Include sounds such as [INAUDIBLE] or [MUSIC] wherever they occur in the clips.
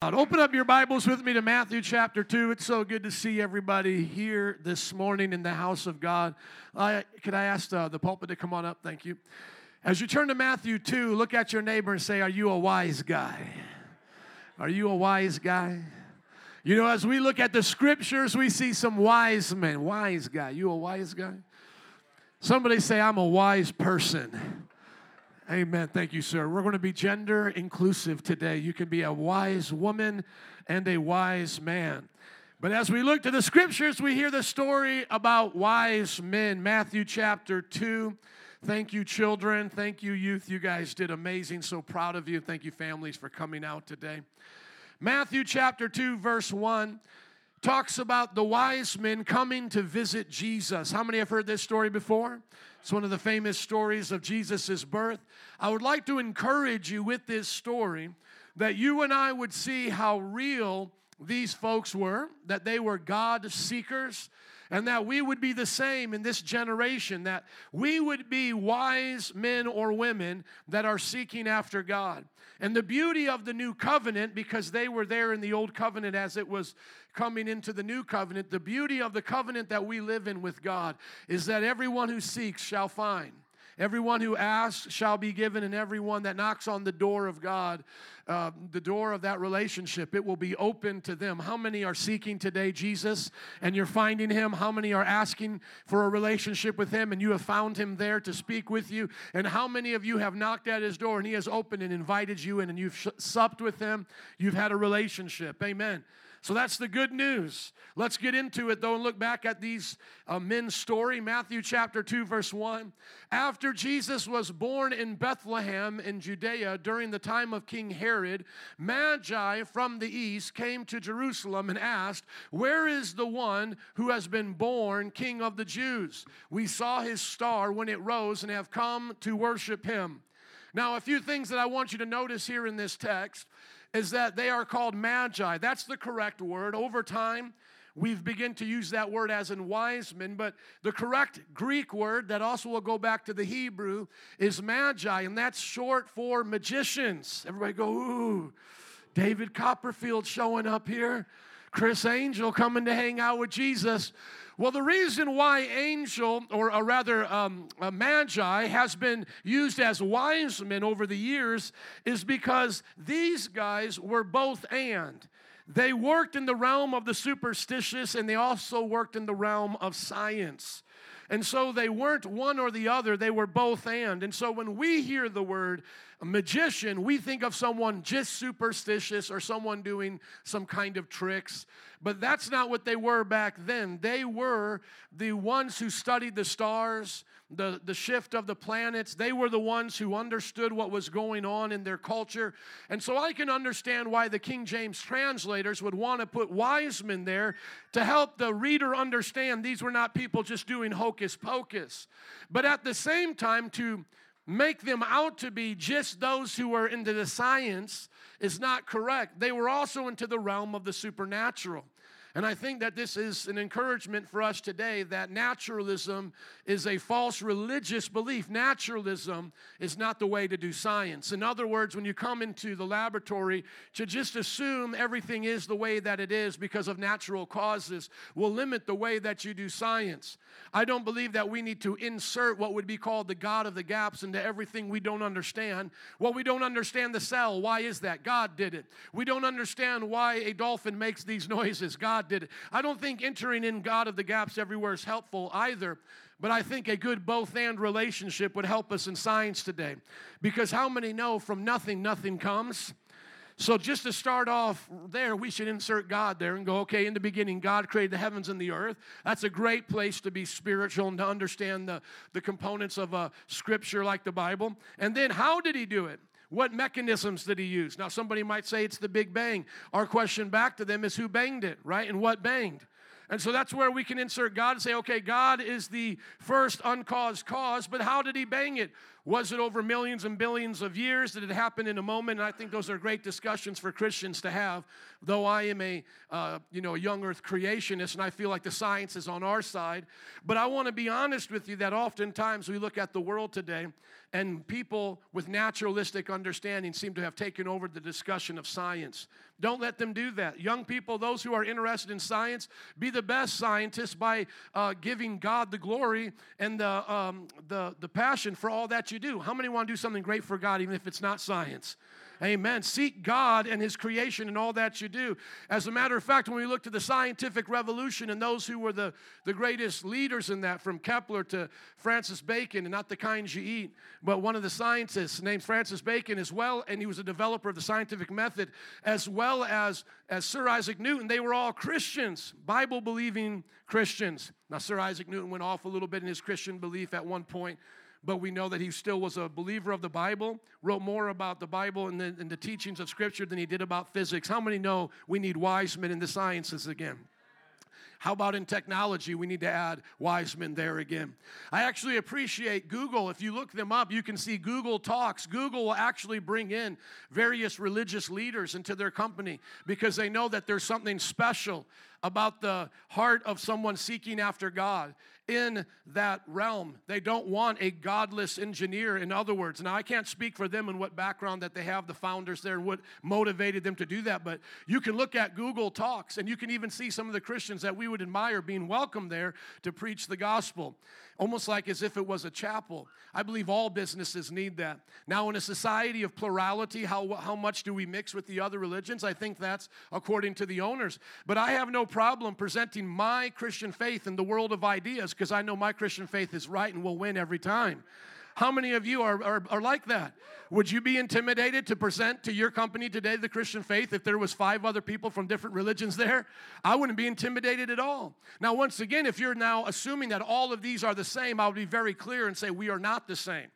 Open up your Bibles with me to Matthew chapter 2. It's so good to see everybody here this morning in the house of God. Uh, could I ask uh, the pulpit to come on up? Thank you. As you turn to Matthew 2, look at your neighbor and say, Are you a wise guy? Are you a wise guy? You know, as we look at the scriptures, we see some wise men. Wise guy. You a wise guy? Somebody say, I'm a wise person. Amen. Thank you, sir. We're going to be gender inclusive today. You can be a wise woman and a wise man. But as we look to the scriptures, we hear the story about wise men. Matthew chapter 2. Thank you, children. Thank you, youth. You guys did amazing. So proud of you. Thank you, families, for coming out today. Matthew chapter 2, verse 1 talks about the wise men coming to visit Jesus. How many have heard this story before? It's one of the famous stories of Jesus' birth. I would like to encourage you with this story that you and I would see how real these folks were, that they were God seekers, and that we would be the same in this generation, that we would be wise men or women that are seeking after God. And the beauty of the new covenant, because they were there in the old covenant as it was coming into the new covenant, the beauty of the covenant that we live in with God is that everyone who seeks shall find. Everyone who asks shall be given, and everyone that knocks on the door of God, uh, the door of that relationship, it will be open to them. How many are seeking today Jesus and you're finding him? How many are asking for a relationship with him and you have found him there to speak with you? And how many of you have knocked at his door and he has opened and invited you in and you've supped with him? You've had a relationship. Amen. So that's the good news. Let's get into it though and look back at these uh, men's story. Matthew chapter 2, verse 1. After Jesus was born in Bethlehem in Judea during the time of King Herod, Magi from the east came to Jerusalem and asked, Where is the one who has been born King of the Jews? We saw his star when it rose and have come to worship him. Now, a few things that I want you to notice here in this text is that they are called magi. That's the correct word. Over time, we've begun to use that word as in wise men, but the correct Greek word that also will go back to the Hebrew is magi, and that's short for magicians. Everybody go, ooh, David Copperfield showing up here, Criss Angel coming to hang out with Jesus. Well, the reason why angel, or, or rather um, magi, has been used as wise men over the years is because these guys were both and. They worked in the realm of the superstitious and they also worked in the realm of science. And so they weren't one or the other, they were both and. And so when we hear the word magician, we think of someone just superstitious or someone doing some kind of tricks. But that's not what they were back then. They were the ones who studied the stars, the, the shift of the planets. They were the ones who understood what was going on in their culture. And so I can understand why the King James translators would want to put wise men there to help the reader understand these were not people just doing hocus pocus. But at the same time, to make them out to be just those who were into the science is not correct. They were also into the realm of the supernatural. And I think that this is an encouragement for us today that naturalism is a false religious belief. Naturalism is not the way to do science. In other words, when you come into the laboratory to just assume everything is the way that it is because of natural causes will limit the way that you do science. I don't believe that we need to insert what would be called the God of the gaps into everything we don't understand. Well, we don't understand the cell. Why is that? God did it. We don't understand why a dolphin makes these [LAUGHS] noises. God did it. I don't think entering in God of the gaps everywhere is helpful either. But I think a good both and relationship would help us in science today. Because how many know from nothing, nothing comes? So, just to start off there, we should insert God there and go, okay, in the beginning, God created the heavens and the earth. That's a great place to be spiritual and to understand the, the components of a scripture like the Bible. And then, how did He do it? What mechanisms did he use? Now, somebody might say it's the Big Bang. Our question back to them is who banged it, right? And what banged? And so that's where we can insert God and say, okay, God is the first uncaused cause, but how did he bang it? Was it over millions and billions of years? Did it happen in a moment? And I think those are great discussions for Christians to have. Though I am a uh, you know a young Earth creationist, and I feel like the science is on our side, but I want to be honest with you that oftentimes we look at the world today, and people with naturalistic understanding seem to have taken over the discussion of science. Don't let them do that. Young people, those who are interested in science, be the best scientists by uh, giving God the glory and the, um, the, the passion for all that you do. How many want to do something great for God, even if it's not science? Amen. Seek God and His creation and all that you do. As a matter of fact, when we look to the scientific revolution and those who were the, the greatest leaders in that, from Kepler to Francis Bacon, and not the kinds you eat, but one of the scientists named Francis Bacon as well, and he was a developer of the scientific method, as well as, as Sir Isaac Newton, they were all Christians, Bible believing Christians. Now, Sir Isaac Newton went off a little bit in his Christian belief at one point but we know that he still was a believer of the Bible, wrote more about the Bible and the, and the teachings of Scripture than he did about physics. How many know we need wise men in the sciences again? How about in technology? We need to add wise men there again. I actually appreciate Google. If you look them up, you can see Google Talks. Google will actually bring in various religious leaders into their company because they know that there's something special about the heart of someone seeking after God in that realm. They don't want a godless engineer, in other words. Now, I can't speak for them and what background that they have, the founders there, and what motivated them to do that, but you can look at Google Talks and you can even see some of the Christians that we would admire being welcomed there to preach the gospel almost like as if it was a chapel. I believe all businesses need that. Now, in a society of plurality, how, how much do we mix with the other religions? I think that's according to the owners. But I have no problem presenting my Christian faith in the world of ideas because I know my Christian faith is right and will win every time. How many of you are, are, are, like that? Would you be intimidated to present to your company today the Christian faith if there was five other people from different religions there? I wouldn't be intimidated at all. Now, once again, if you're now assuming that all of these are the same, I would be very clear and say we are not the same.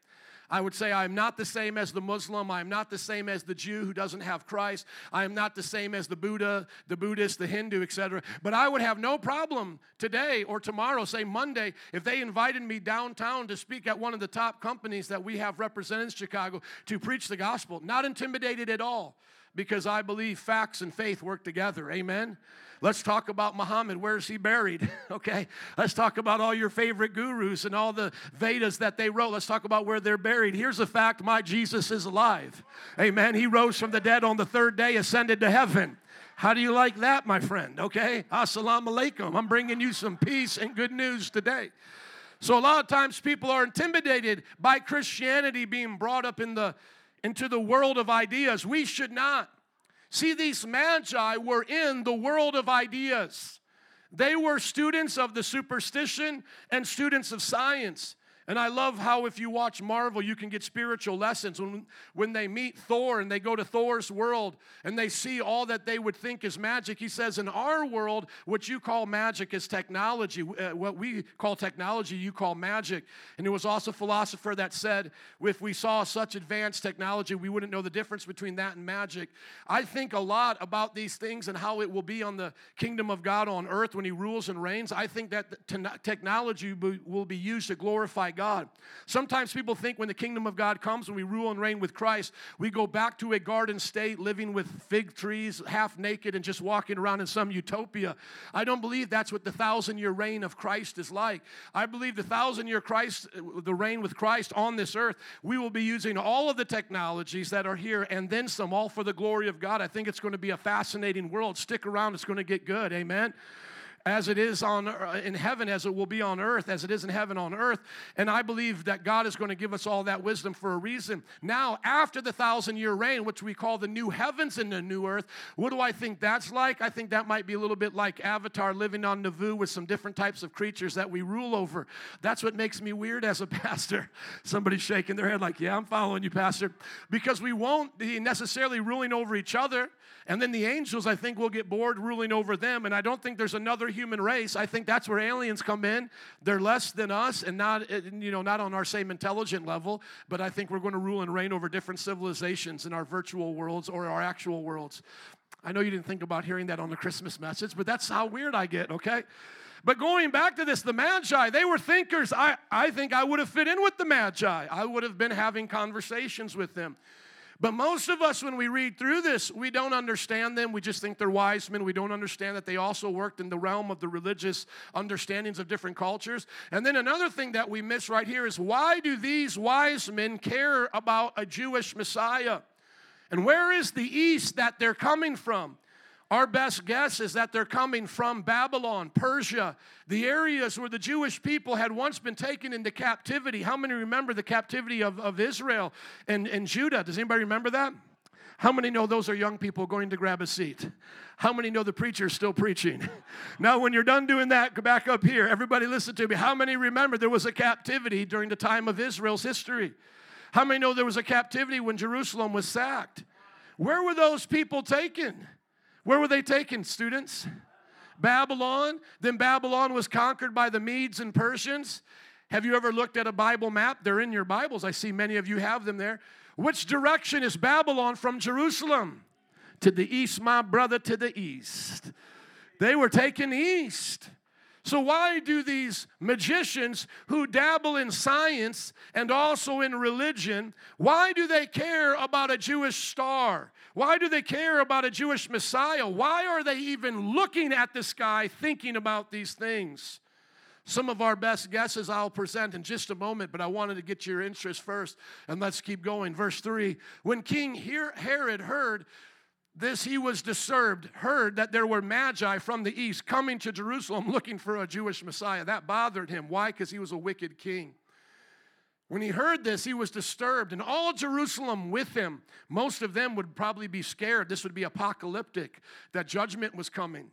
I would say I am not the same as the Muslim. I am not the same as the Jew who doesn't have Christ. I am not the same as the Buddha, the Buddhist, the Hindu, etc. But I would have no problem today or tomorrow, say Monday, if they invited me downtown to speak at one of the top companies that we have represented in Chicago to preach the gospel. Not intimidated at all because I believe facts and faith work together. Amen. Let's talk about Muhammad. Where's he buried? [LAUGHS] okay. Let's talk about all your favorite gurus and all the Vedas that they wrote. Let's talk about where they're buried. Here's a fact my Jesus is alive. Amen. He rose from the dead on the third day, ascended to heaven. How do you like that, my friend? Okay. Assalamu alaikum. I'm bringing you some peace and good news today. So a lot of times people are intimidated by Christianity being brought up in the into the world of ideas. We should not. See, these magi were in the world of ideas. They were students of the superstition and students of science. And I love how if you watch Marvel, you can get spiritual lessons. When, when they meet Thor and they go to Thor's world and they see all that they would think is magic, he says, In our world, what you call magic is technology. Uh, what we call technology, you call magic. And there was also a philosopher that said, if we saw such advanced technology, we wouldn't know the difference between that and magic. I think a lot about these things and how it will be on the kingdom of God on earth when he rules and reigns. I think that technology will be used to glorify God. Sometimes people think when the kingdom of God comes, when we rule and reign with Christ, we go back to a garden state, living with fig trees, half naked, and just walking around in some utopia. I don't believe that's what the thousand year reign of Christ is like. I believe the thousand year Christ, the reign with Christ on this earth, we will be using all of the technologies that are here and then some, all for the glory of God. I think it's going to be a fascinating world. Stick around, it's going to get good. Amen as it is on uh, in heaven as it will be on earth as it is in heaven on earth. And i believe that god is going to give us all that wisdom for a reason. Now after the thousand year reign which we call the new heavens and the new earth what do i think that's like? I think that might be a little bit like avatar living on Naboo with some different types of creatures that we rule over. That's what makes me weird as a [LAUGHS] pastor. Somebody's shaking their head like yeah i'm following you pastor. Because we won't be necessarily ruling over each other and then the angels, I think, will get bored ruling over them. And I don't think there's another human race. I think that's where aliens come in. They're less than us and not, eh, you know, not on our same intelligent level. But I think we're going to rule and reign over different civilizations in our virtual worlds or our actual worlds. I know you didn't think about hearing that on the Christmas message, but that's how weird I get, okay? But going back to this, the Magi, they were thinkers. I, I think I would have fit in with the Magi. I would have been having conversations with them. But most of us, when we read through this, we don't understand them. We just think they're wise men. We don't understand that they also worked in the realm of the religious understandings of different cultures. And then another thing that we miss right here is why do these wise men care about a Jewish Messiah? And where is the east that they're coming from? Our best guess is that they're coming from Babylon, Persia, the areas where the Jewish people had once been taken into captivity. How many remember the captivity of, of Israel and, and Judah? Does anybody remember that? How many know those are young people going to grab a seat? How many know the preacher's still preaching? [LAUGHS] now, when you're done doing that, go back up here. Everybody listen to me. How many remember there was a captivity during the time of Israel's history? How many know there was a captivity when Jerusalem was sacked? Where were those people taken? Where were they taken, students? Babylon. Then Babylon was conquered by the Medes and Persians. Have you ever looked at a Bible map? They're in your Bibles. I see many of you have them there. Which direction is Babylon from Jerusalem? To the east, my brother, to the east. They were taken east. So, why do these magicians who dabble in science and also in religion, why do they care about a Jewish star? Why do they care about a Jewish Messiah? Why are they even looking at the sky thinking about these things? Some of our best guesses I'll present in just a moment, but I wanted to get your interest first, and let's keep going. Verse 3 When King Herod heard this, he was disturbed, heard that there were magi from the east coming to Jerusalem looking for a Jewish Messiah. That bothered him. Why? Because he was a wicked king. When he heard this, he was disturbed, and all Jerusalem with him. Most of them would probably be scared. This would be apocalyptic, that judgment was coming.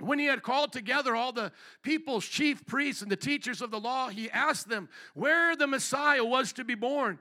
When he had called together all the people's chief priests and the teachers of the law, he asked them where the Messiah was to be born.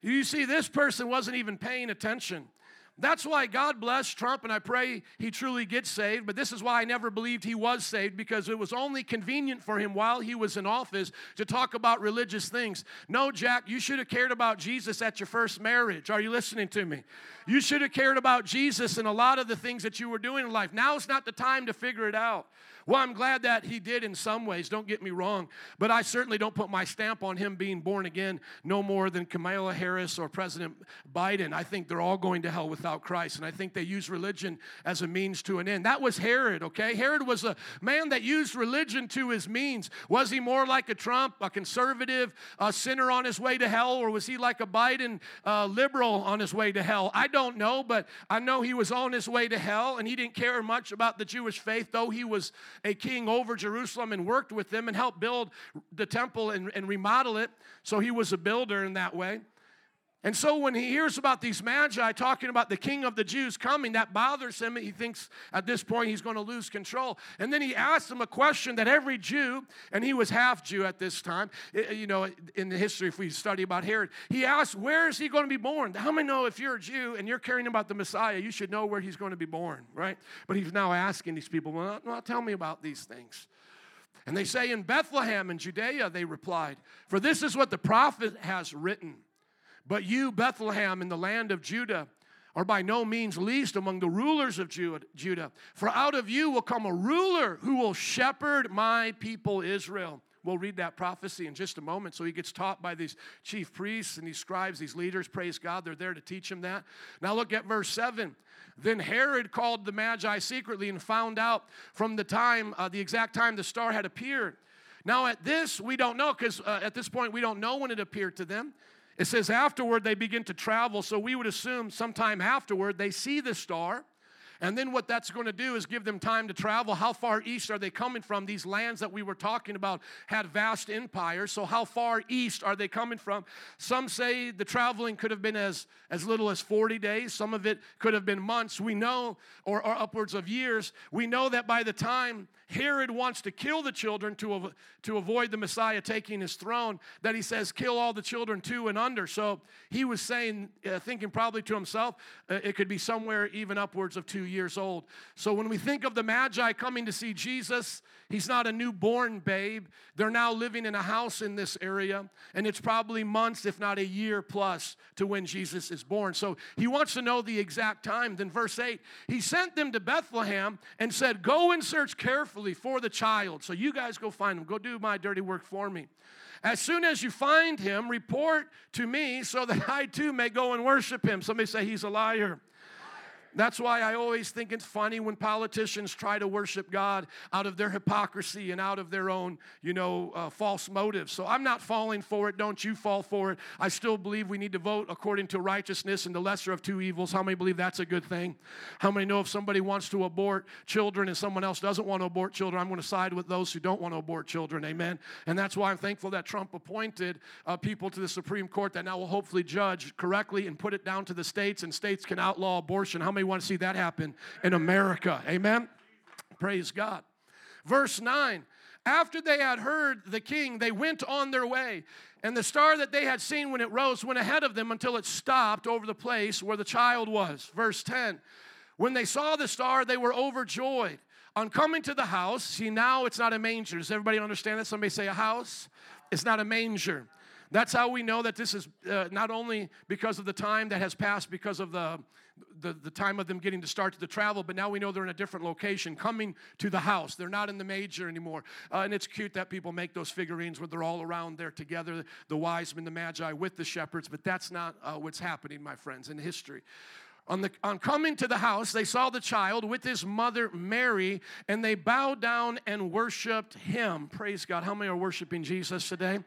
You see, this person wasn't even paying attention. That's why God bless Trump, and I pray he truly gets saved. But this is why I never believed he was saved because it was only convenient for him while he was in office to talk about religious things. No, Jack, you should have cared about Jesus at your first marriage. Are you listening to me? You should have cared about Jesus and a lot of the things that you were doing in life. Now is not the time to figure it out. Well, I'm glad that he did in some ways, don't get me wrong, but I certainly don't put my stamp on him being born again no more than Kamala Harris or President Biden. I think they're all going to hell without Christ, and I think they use religion as a means to an end. That was Herod, okay? Herod was a man that used religion to his means. Was he more like a Trump, a conservative a sinner on his way to hell, or was he like a Biden uh, liberal on his way to hell? I don't know, but I know he was on his way to hell, and he didn't care much about the Jewish faith, though he was a king over Jerusalem and worked with them and helped build the temple and, and remodel it. So he was a builder in that way. And so when he hears about these magi talking about the king of the Jews coming, that bothers him. He thinks at this point he's going to lose control. And then he asks him a question that every Jew, and he was half Jew at this time, you know, in the history, if we study about Herod, he asks, Where is he going to be born? How many know if you're a Jew and you're caring about the Messiah, you should know where he's going to be born, right? But he's now asking these people, Well, well tell me about these things. And they say, In Bethlehem in Judea, they replied, For this is what the prophet has written. But you, Bethlehem, in the land of Judah, are by no means least among the rulers of Judah. For out of you will come a ruler who will shepherd my people Israel. We'll read that prophecy in just a moment. So he gets taught by these chief priests and these scribes, these leaders. Praise God, they're there to teach him that. Now look at verse 7. Then Herod called the Magi secretly and found out from the time, uh, the exact time the star had appeared. Now, at this, we don't know because uh, at this point, we don't know when it appeared to them. It says afterward they begin to travel, so we would assume sometime afterward they see the star. And then what that's going to do is give them time to travel. How far east are they coming from? These lands that we were talking about had vast empires. So, how far east are they coming from? Some say the traveling could have been as, as little as 40 days. Some of it could have been months. We know, or, or upwards of years. We know that by the time Herod wants to kill the children to, to avoid the Messiah taking his throne, that he says, kill all the children two and under. So he was saying, uh, thinking probably to himself, uh, it could be somewhere even upwards of two years old. So when we think of the Magi coming to see Jesus, he's not a newborn babe. They're now living in a house in this area, and it's probably months, if not a year plus, to when Jesus is born. So he wants to know the exact time. Then, verse 8, he sent them to Bethlehem and said, Go and search carefully for the child. So you guys go find him. Go do my dirty work for me. As soon as you find him, report to me so that [LAUGHS] I too may go and worship him. Somebody say he's a liar. That's why I always think it's funny when politicians try to worship God out of their hypocrisy and out of their own, you know, uh, false motives. So I'm not falling for it. Don't you fall for it. I still believe we need to vote according to righteousness and the lesser of two evils. How many believe that's a good thing? How many know if somebody wants to abort children and someone else doesn't want to abort children, I'm going to side with those who don't want to abort children? Amen. And that's why I'm thankful that Trump appointed uh, people to the Supreme Court that now will hopefully judge correctly and put it down to the states, and states can outlaw abortion. How many want to see that happen in America. Amen? Praise God. Verse 9 After they had heard the king, they went on their way. And the star that they had seen when it rose went ahead of them until it stopped over the place where the child was. Verse 10 When they saw the star, they were overjoyed. On coming to the house, see now it's not a manger. Does everybody understand that? Somebody say a house? It's not a manger. That's how we know that this is uh, not only because of the time that has passed, because of the, the, the time of them getting to start the travel, but now we know they're in a different location, coming to the house. They're not in the major anymore. Uh, and it's cute that people make those figurines where they're all around there together, the wise men, the magi with the shepherds, but that's not uh, what's happening, my friends, in history. On, the, on coming to the house, they saw the child with his mother Mary, and they bowed down and worshiped him. Praise God. How many are worshiping Jesus today?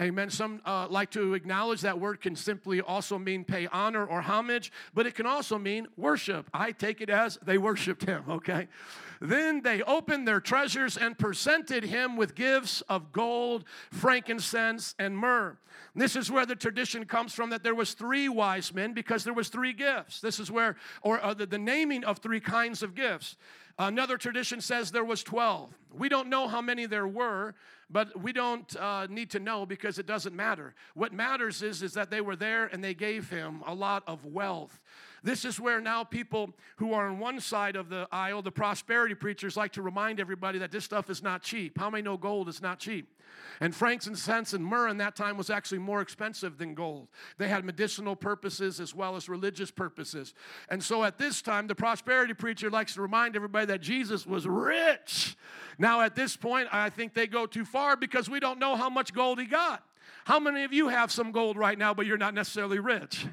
Amen. Some uh, like to acknowledge that word can simply also mean pay honor or homage, but it can also mean worship. I take it as they worshiped him, okay? Then they opened their treasures and presented him with gifts of gold, frankincense, and myrrh. This is where the tradition comes from that there was three wise men because there was three gifts. This is where, or uh, the, the naming of three kinds of gifts. Another tradition says there was 12. We don't know how many there were, but we don't uh, need to know because it doesn't matter. What matters is, is that they were there and they gave him a lot of wealth. This is where now people who are on one side of the aisle, the prosperity preachers, like to remind everybody that this stuff is not cheap. How many know gold is not cheap? And frankincense and myrrh in that time was actually more expensive than gold. They had medicinal purposes as well as religious purposes. And so at this time, the prosperity preacher likes to remind everybody that Jesus was rich. Now, at this point, I think they go too far because we don't know how much gold he got. How many of you have some gold right now, but you're not necessarily rich?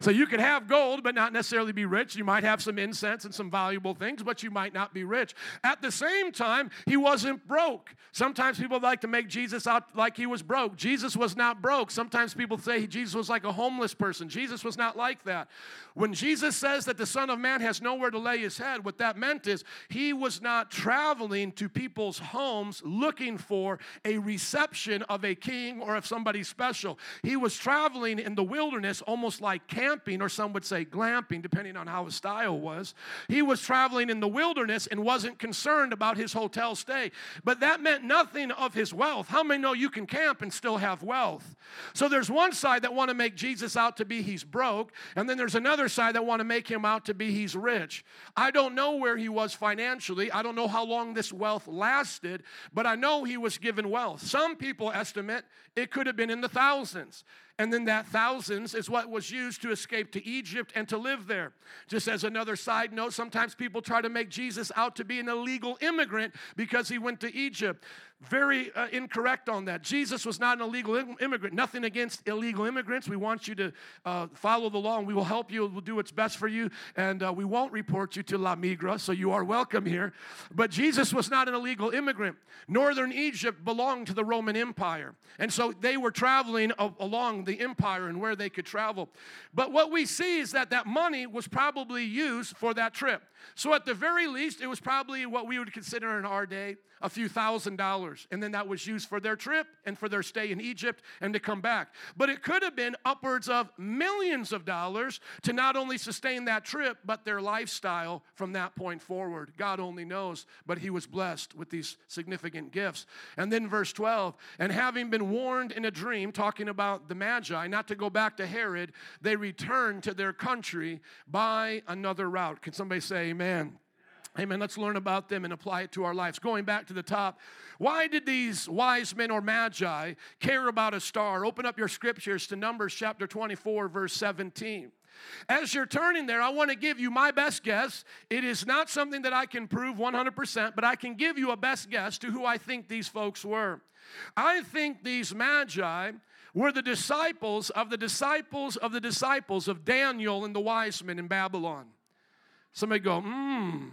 So you could have gold, but not necessarily be rich. You might have some incense and some valuable things, but you might not be rich. At the same time, he wasn't broke. Sometimes people like to make Jesus out like he was broke. Jesus was not broke. Sometimes people say Jesus was like a homeless person. Jesus was not like that. When Jesus says that the Son of Man has nowhere to lay his head, what that meant is he was not traveling to people's homes looking for a reception of a king or of somebody special. He was traveling in the wilderness almost like camp camping, or some would say glamping, depending on how his style was. He was traveling in the wilderness and wasn't concerned about his hotel stay. But that meant nothing of his wealth. How many know you can camp and still have wealth? So there's one side that want to make Jesus out to be he's broke, and then there's another side that want to make him out to be he's rich. I don't know where he was financially. I don't know how long this wealth lasted, but I know he was given wealth. Some people estimate it could have been in the thousands. And then that thousands is what was used to escape to Egypt and to live there. Just as another side note, sometimes people try to make Jesus out to be an illegal immigrant because he went to Egypt very uh, incorrect on that. Jesus was not an illegal immigrant. Nothing against illegal immigrants. We want you to uh, follow the law and we will help you. We'll do what's best for you. And uh, we won't report you to La Migra, so you are welcome here. But Jesus was not an illegal immigrant. Northern Egypt belonged to the Roman Empire. And so they were traveling a- along the empire and where they could travel. But what we see is that that money was probably used for that trip. So at the very least, it was probably what we would consider in our day a few thousand dollars And then that was used for their trip and for their stay in Egypt and to come back. But it could have been upwards of millions of dollars to not only sustain that trip, but their lifestyle from that point forward. God only knows. But he was blessed with these significant gifts. And then verse 12, and having been warned in a dream, talking about the Magi, not to go back to Herod, they returned to their country by another route. Can somebody say amen? Amen. Let's learn about them and apply it to our lives. Going back to the top, why did these wise men or magi care about a star? Open up your scriptures to Numbers chapter 24, verse 17. As you're turning there, I want to give you my best guess. It is not something that I can prove 100%, but I can give you a best guess to who I think these folks were. I think these magi were the disciples of the disciples of the disciples of Daniel and the wise men in Babylon. Somebody go, hmm.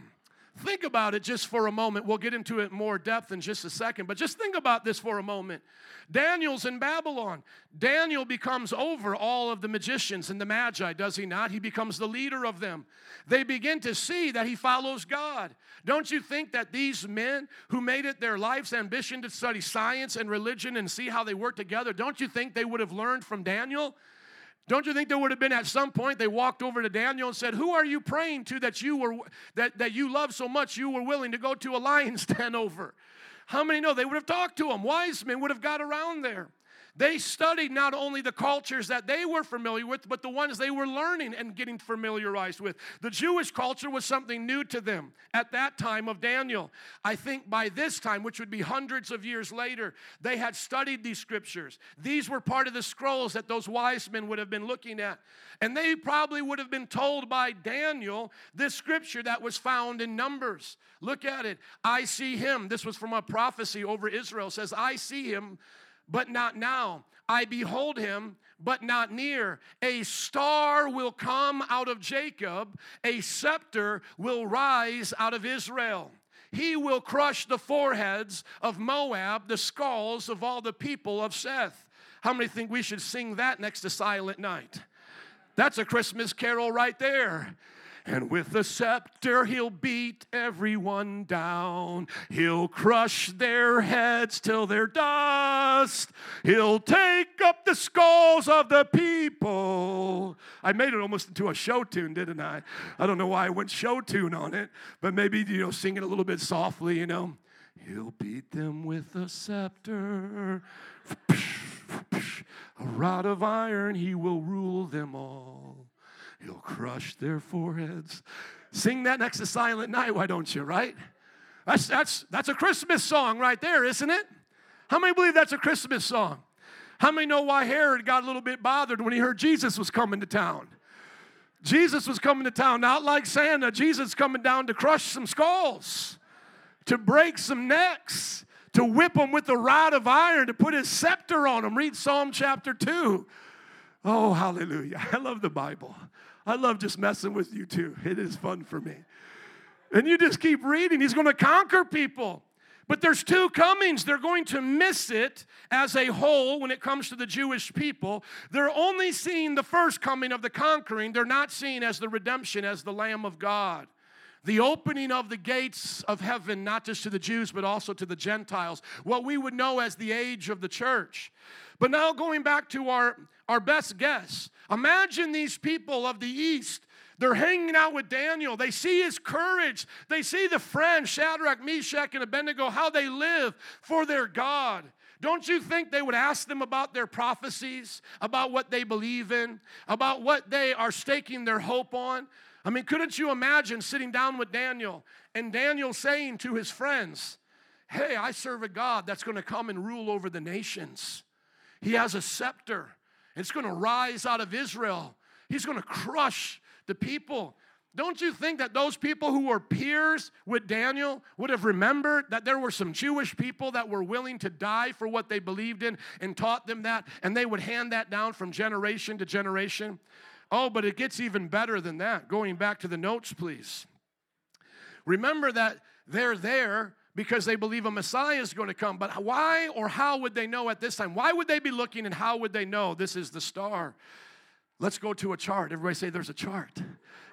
Think about it just for a moment. We'll get into it more depth in just a second, but just think about this for a moment. Daniel's in Babylon. Daniel becomes over all of the magicians and the magi, does he not? He becomes the leader of them. They begin to see that he follows God. Don't you think that these men who made it their life's ambition to study science and religion and see how they work together, don't you think they would have learned from Daniel? Don't you think there would have been at some point they walked over to Daniel and said, Who are you praying to that you were that, that you love so much you were willing to go to a [LAUGHS] lion's den over? How many know they would have talked to him? Wise men would have got around there. They studied not only the cultures that they were familiar with, but the ones they were learning and getting familiarized with. The Jewish culture was something new to them at that time of Daniel. I think by this time, which would be hundreds of years later, they had studied these scriptures. These were part of the scrolls that those wise men would have been looking at. And they probably would have been told by Daniel this scripture that was found in Numbers. Look at it. I see him. This was from a prophecy over Israel. It says, I see him but not now. I behold him, but not near. A star will come out of Jacob, a scepter will rise out of Israel. He will crush the foreheads of Moab, the skulls of all the people of Seth. How many think we should sing that next to Silent Night? That's a Christmas carol right there. And with the scepter, he'll beat everyone down. He'll crush their heads till they're dust. He'll take up the skulls of the people. I made it almost into a show tune, didn't I? I don't know why I went show tune on it, but maybe, you know, sing it a little bit softly, you know. He'll beat them with a scepter. A rod of iron, he will rule them all. He'll crush their foreheads. Sing that next to Silent Night, why don't you, right? That's, that's, that's a Christmas song right there, isn't it? How many believe that's a Christmas song? How many know why Herod got a little bit bothered when he heard Jesus was coming to town? Jesus was coming to town, not like Santa. Jesus coming down to crush some skulls, to break some necks, to whip them with a rod of iron, to put his scepter on them. Read Psalm chapter 2. Oh, hallelujah. [LAUGHS] I love the Bible. I love just messing with you too. It is fun for me. And you just keep reading. He's going to conquer people. But there's two comings. They're going to miss it as a whole when it comes to the Jewish people. They're only seeing the first coming of the conquering. They're not seeing as the redemption, as the Lamb of God. The opening of the gates of heaven, not just to the Jews, but also to the Gentiles. What we would know as the age of the church. But now going back to our, our best guess, imagine these people of the East. They're hanging out with Daniel. They see his courage. They see the friends, Shadrach, Meshach, and Abednego, how they live for their God. Don't you think they would ask them about their prophecies, about what they believe in, about what they are staking their hope on? I mean, couldn't you imagine sitting down with Daniel and Daniel saying to his friends, Hey, I serve a God that's going to come and rule over the nations. He has a scepter. It's going to rise out of Israel. He's going to crush the people. Don't you think that those people who were peers with Daniel would have remembered that there were some Jewish people that were willing to die for what they believed in and taught them that, and they would hand that down from generation to generation? Oh, but it gets even better than that. Going back to the notes, please. Remember that they're there because they believe a Messiah is going to come. But why or how would they know at this time? Why would they be looking and how would they know this is the star? Let's go to a chart. Everybody say there's a chart.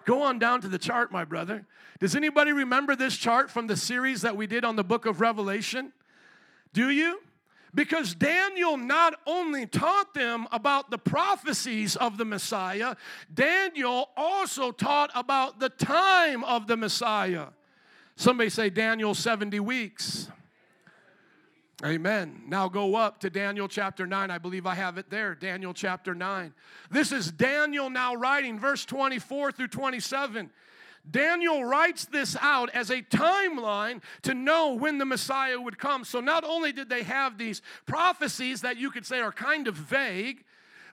Go on down to the chart, my brother. Does anybody remember this chart from the series that we did on the book of Revelation? Do you? Because Daniel not only taught them about the prophecies of the Messiah, Daniel also taught about the time of the Messiah. Somebody say Daniel 70 weeks. Amen. Now go up to Daniel chapter 9. I believe I have it there. Daniel chapter 9. This is Daniel now writing, verse 24 through 27. Daniel writes this out as a timeline to know when the Messiah would come. So not only did they have these prophecies that you could say are kind of vague,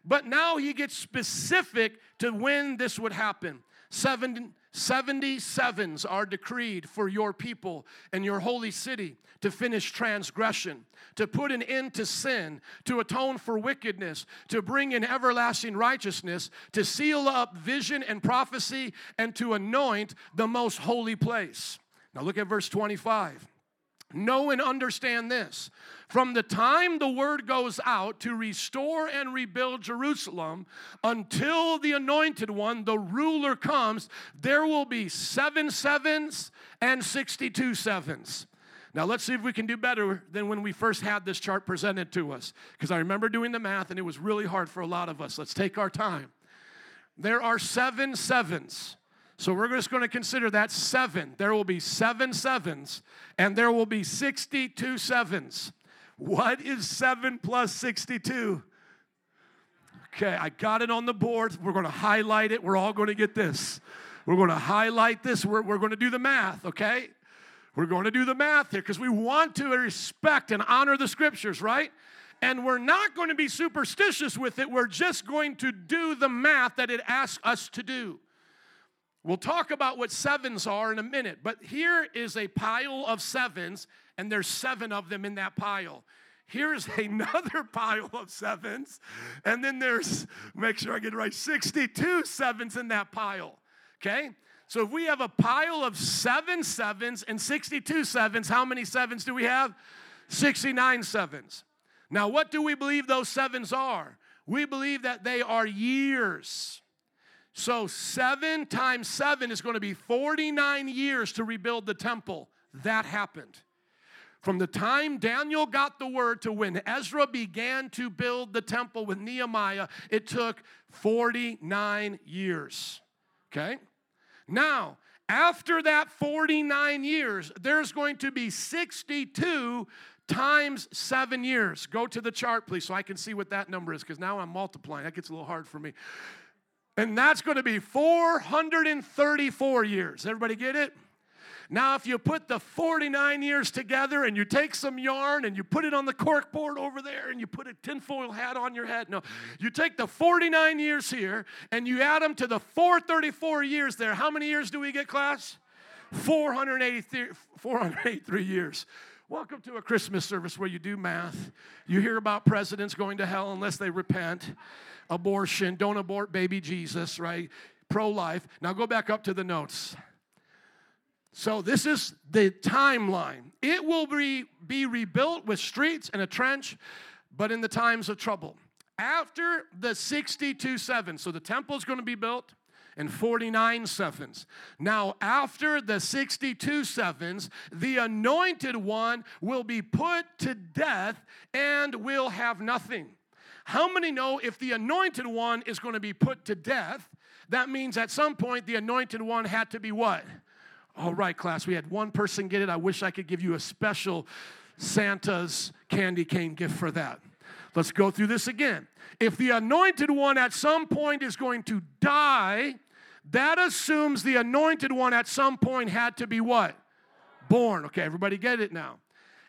but now he gets specific to when this would happen. Seven, 77s are decreed for your people and your holy city to finish transgression, to put an end to sin, to atone for wickedness, to bring in everlasting righteousness, to seal up vision and prophecy, and to anoint the most holy place. Now look at verse 25. Know and understand this. From the time the word goes out to restore and rebuild Jerusalem until the anointed one, the ruler, comes, there will be seven sevens and 62 sevens. Now, let's see if we can do better than when we first had this chart presented to us. Because I remember doing the math and it was really hard for a lot of us. Let's take our time. There are seven sevens. So we're just going to consider that seven. There will be seven sevens, and there will be 62 sevens. What is seven plus 62? Okay, I got it on the board. We're going to highlight it. We're all going to get this. We're going to highlight this. We're, we're going to do the math, okay? We're going to do the math here because we want to respect and honor the scriptures, right? And we're not going to be superstitious with it. We're just going to do the math that it asks us to do. We'll talk about what sevens are in a minute, but here is a pile of sevens, and there's seven of them in that pile. Here's [LAUGHS] another pile of sevens, and then there's, make sure I get it right, 62 sevens in that pile. Okay? So if we have a pile of seven sevens and 62 sevens, how many sevens do we have? 69 sevens. Now, what do we believe those sevens are? We believe that they are years. So, seven times seven is going to be 49 years to rebuild the temple. That happened. From the time Daniel got the word to when Ezra began to build the temple with Nehemiah, it took 49 years. Okay? Now, after that 49 years, there's going to be 62 times seven years. Go to the chart, please, so I can see what that number is, because now I'm multiplying. That gets a little hard for me. And that's going to be 434 years. Everybody get it? Now, if you put the 49 years together and you take some yarn and you put it on the cork board over there and you put a tinfoil hat on your head, no, you take the 49 years here and you add them to the 434 years there. How many years do we get, class? 483, 483 years. Welcome to a Christmas service where you do math. You hear about presidents going to hell unless they repent, abortion, don't abort baby Jesus, right? Pro life. Now go back up to the notes. So, this is the timeline. It will be, be rebuilt with streets and a trench, but in the times of trouble. After the 62 sevens, so the temple is going to be built in 49 sevens. Now, after the 62 sevens, the anointed one will be put to death and will have nothing. How many know if the anointed one is going to be put to death, that means at some point the anointed one had to be what? All right, class, we had one person get it. I wish I could give you a special Santa's candy cane gift for that. Let's go through this again. If the anointed one at some point is going to die, that assumes the anointed one at some point had to be what? Born. Okay, everybody get it now.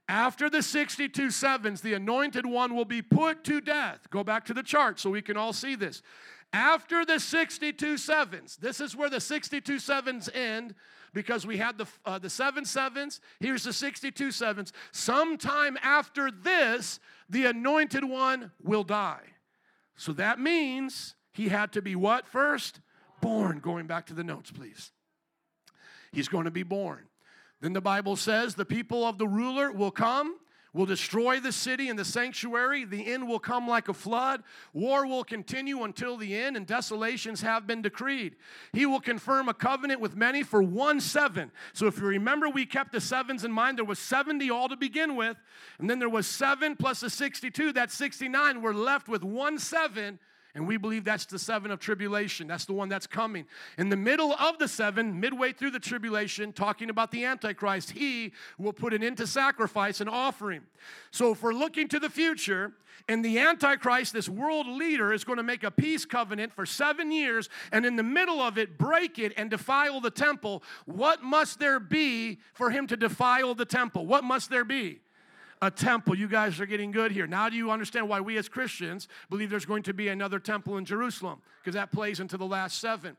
After the 62 sevens, the anointed one will be put to death. Go back to the chart so we can all see this. After the 62 sevens, this is where the 62 sevens end because we had the, uh, the seven sevens. Here's the 62 sevens. Sometime after this, the anointed one will die. So that means he had to be what first? Born. Going back to the notes, please. He's going to be born. Then the Bible says the people of the ruler will come will destroy the city and the sanctuary. The end will come like a flood. War will continue until the end, and desolations have been decreed. He will confirm a covenant with many for one seven. So if you remember, we kept the sevens in mind. There was 70 all to begin with, and then there was seven plus the 62. That's 69. We're left with one seven and we believe that's the seven of tribulation. That's the one that's coming. In the middle of the seven, midway through the tribulation, talking about the Antichrist, he will put an end to sacrifice and offering. So if we're looking to the future, and the Antichrist, this world leader, is going to make a peace covenant for seven years, and in the middle of it, break it and defile the temple, what must there be for him to defile the temple? What must there be? A temple. You guys are getting good here. Now, do you understand why we as Christians believe there's going to be another temple in Jerusalem? Because that plays into the last seven.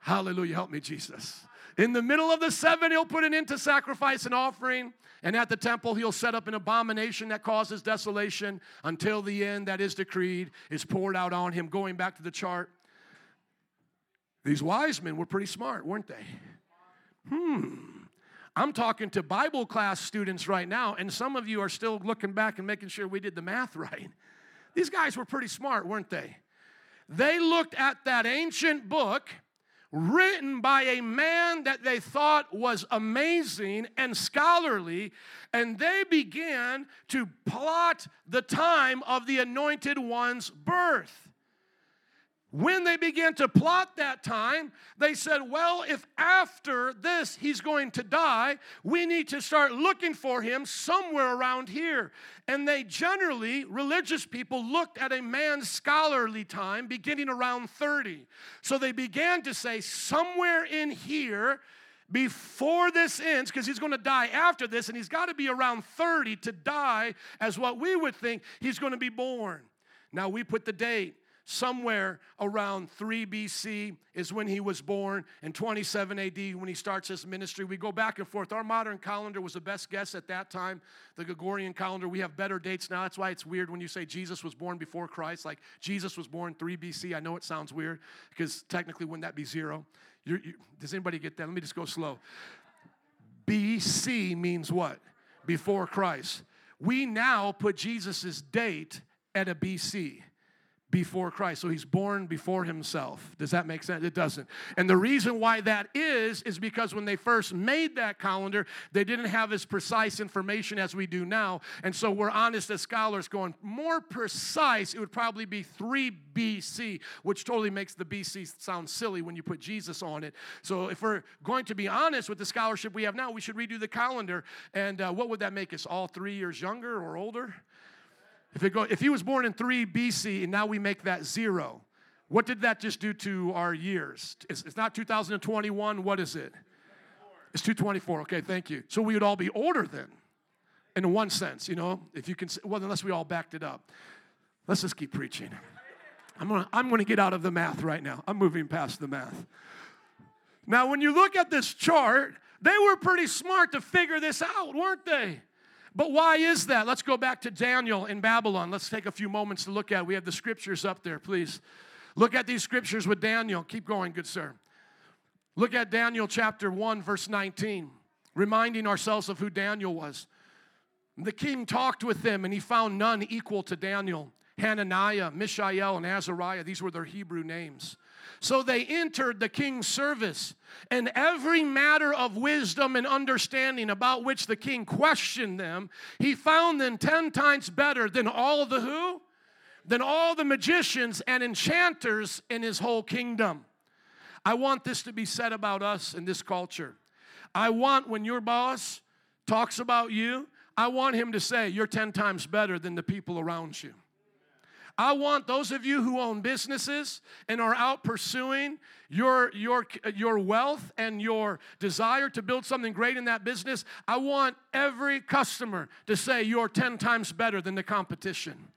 Hallelujah. Help me, Jesus. In the middle of the seven, he'll put an end to sacrifice and offering. And at the temple, he'll set up an abomination that causes desolation until the end that is decreed is poured out on him. Going back to the chart, these wise men were pretty smart, weren't they? Hmm. I'm talking to Bible class students right now, and some of you are still looking back and making sure we did the math [LAUGHS] right. These guys were pretty smart, weren't they? They looked at that ancient book written by a man that they thought was amazing and scholarly, and they began to plot the time of the anointed one's birth. When they began to plot that time, they said, Well, if after this he's going to die, we need to start looking for him somewhere around here. And they generally, religious people, looked at a man's scholarly time beginning around 30. So they began to say, Somewhere in here, before this ends, because he's going to die after this, and he's got to be around 30 to die as what we would think he's going to be born. Now we put the date somewhere around 3 BC is when he was born, and 27 AD when he starts his ministry. We go back and forth. Our modern calendar was the best guess at that time. The Gregorian calendar, we have better dates now. That's why it's weird when you say Jesus was born before Christ. Like Jesus was born 3 BC. I know it sounds weird because technically, wouldn't that be zero? You, does anybody get that? Let me just go slow. BC means what? Before Christ. We now put Jesus' date at a BC before Christ. So he's born before himself. Does that make sense? It doesn't. And the reason why that is, is because when they first made that calendar, they didn't have as precise information as we do now. And so we're honest as scholars going, more precise, it would probably be 3 BC, which totally makes the BC sound silly when you put Jesus on it. So if we're going to be honest with the scholarship we have now, we should redo the calendar. And uh, what would that make us? All three years younger or older? If, it go, if he was born in 3 BC and now we make that zero, what did that just do to our years? It's, it's not 2021. What is it? It's 224. Okay, thank you. So we would all be older then, in one sense, you know, if you can, well, unless we all backed it up. Let's just keep preaching. I'm gonna, I'm gonna get out of the math right now. I'm moving past the math. Now, when you look at this chart, they were pretty smart to figure this out, weren't they? But why is that? Let's go back to Daniel in Babylon. Let's take a few moments to look at. We have the scriptures up there, please. Look at these scriptures with Daniel. Keep going, good sir. Look at Daniel chapter 1, verse 19, reminding ourselves of who Daniel was. The king talked with them, and he found none equal to Daniel. Hananiah, Mishael, and Azariah, these were their Hebrew names. So they entered the king's service, and every matter of wisdom and understanding about which the king questioned them, he found them ten times better than all the who? Than all the magicians and enchanters in his whole kingdom. I want this to be said about us in this culture. I want when your boss talks about you, I want him to say, You're 10 times better than the people around you. I want those of you who own businesses and are out pursuing your, your, your wealth and your desire to build something great in that business, I want every customer to say you're 10 times better than the competition.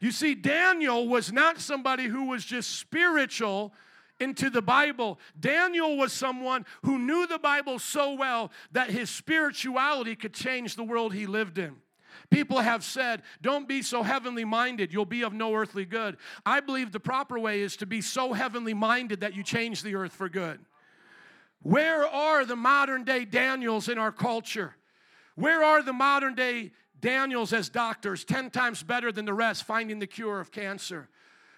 You see, Daniel was not somebody who was just spiritual into the Bible. Daniel was someone who knew the Bible so well that his spirituality could change the world he lived in. People have said, don't be so heavenly minded, you'll be of no earthly good. I believe the proper way is to be so heavenly minded that you change the earth for good. Where are the modern day Daniels in our culture? Where are the modern day Daniels as doctors, 10 times better than the rest, finding the cure of cancer.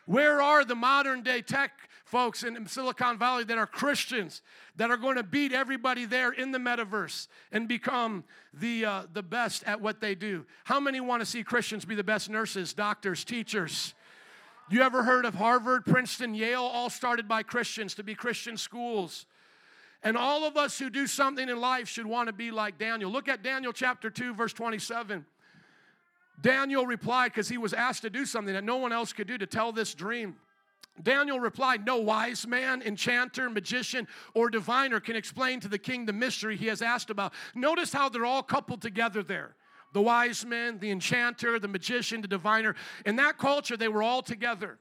Where are the modern day tech folks in Silicon Valley that are Christians that are going to beat everybody there in the metaverse and become the, uh, the best at what they do? How many want to see Christians be the best nurses, doctors, teachers? You ever heard of Harvard, Princeton, Yale, all started by Christians to be Christian schools? And all of us who do something in life should want to be like Daniel. Look at Daniel chapter 2, verse 27. Daniel replied because he was asked to do something that no one else could do to tell this dream. Daniel replied, No wise man, enchanter, magician, or diviner can explain to the king the mystery he has asked about. Notice how they're all coupled together there the wise man, the enchanter, the magician, the diviner. In that culture, they were all together.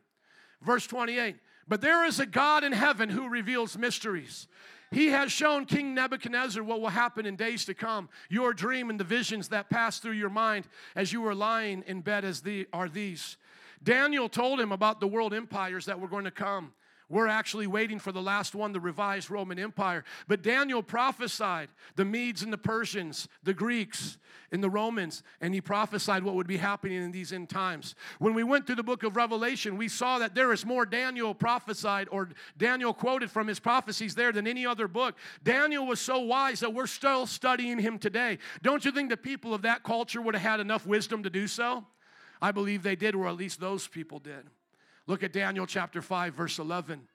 Verse 28 But there is a God in heaven who reveals mysteries. He has shown King Nebuchadnezzar what will happen in days to come. Your dream and the visions that pass through your mind as you were lying in bed as the, are these. Daniel told him about the world empires that were going to come. We're actually waiting for the last one, the revised Roman Empire. But Daniel prophesied the Medes and the Persians, the Greeks and the Romans, and he prophesied what would be happening in these end times. When we went through the book of Revelation, we saw that there is more Daniel prophesied or Daniel quoted from his prophecies there than any other book. Daniel was so wise that we're still studying him today. Don't you think the people of that culture would have had enough wisdom to do so? I believe they did, or at least those people did. Look at Daniel chapter 5, verse 11.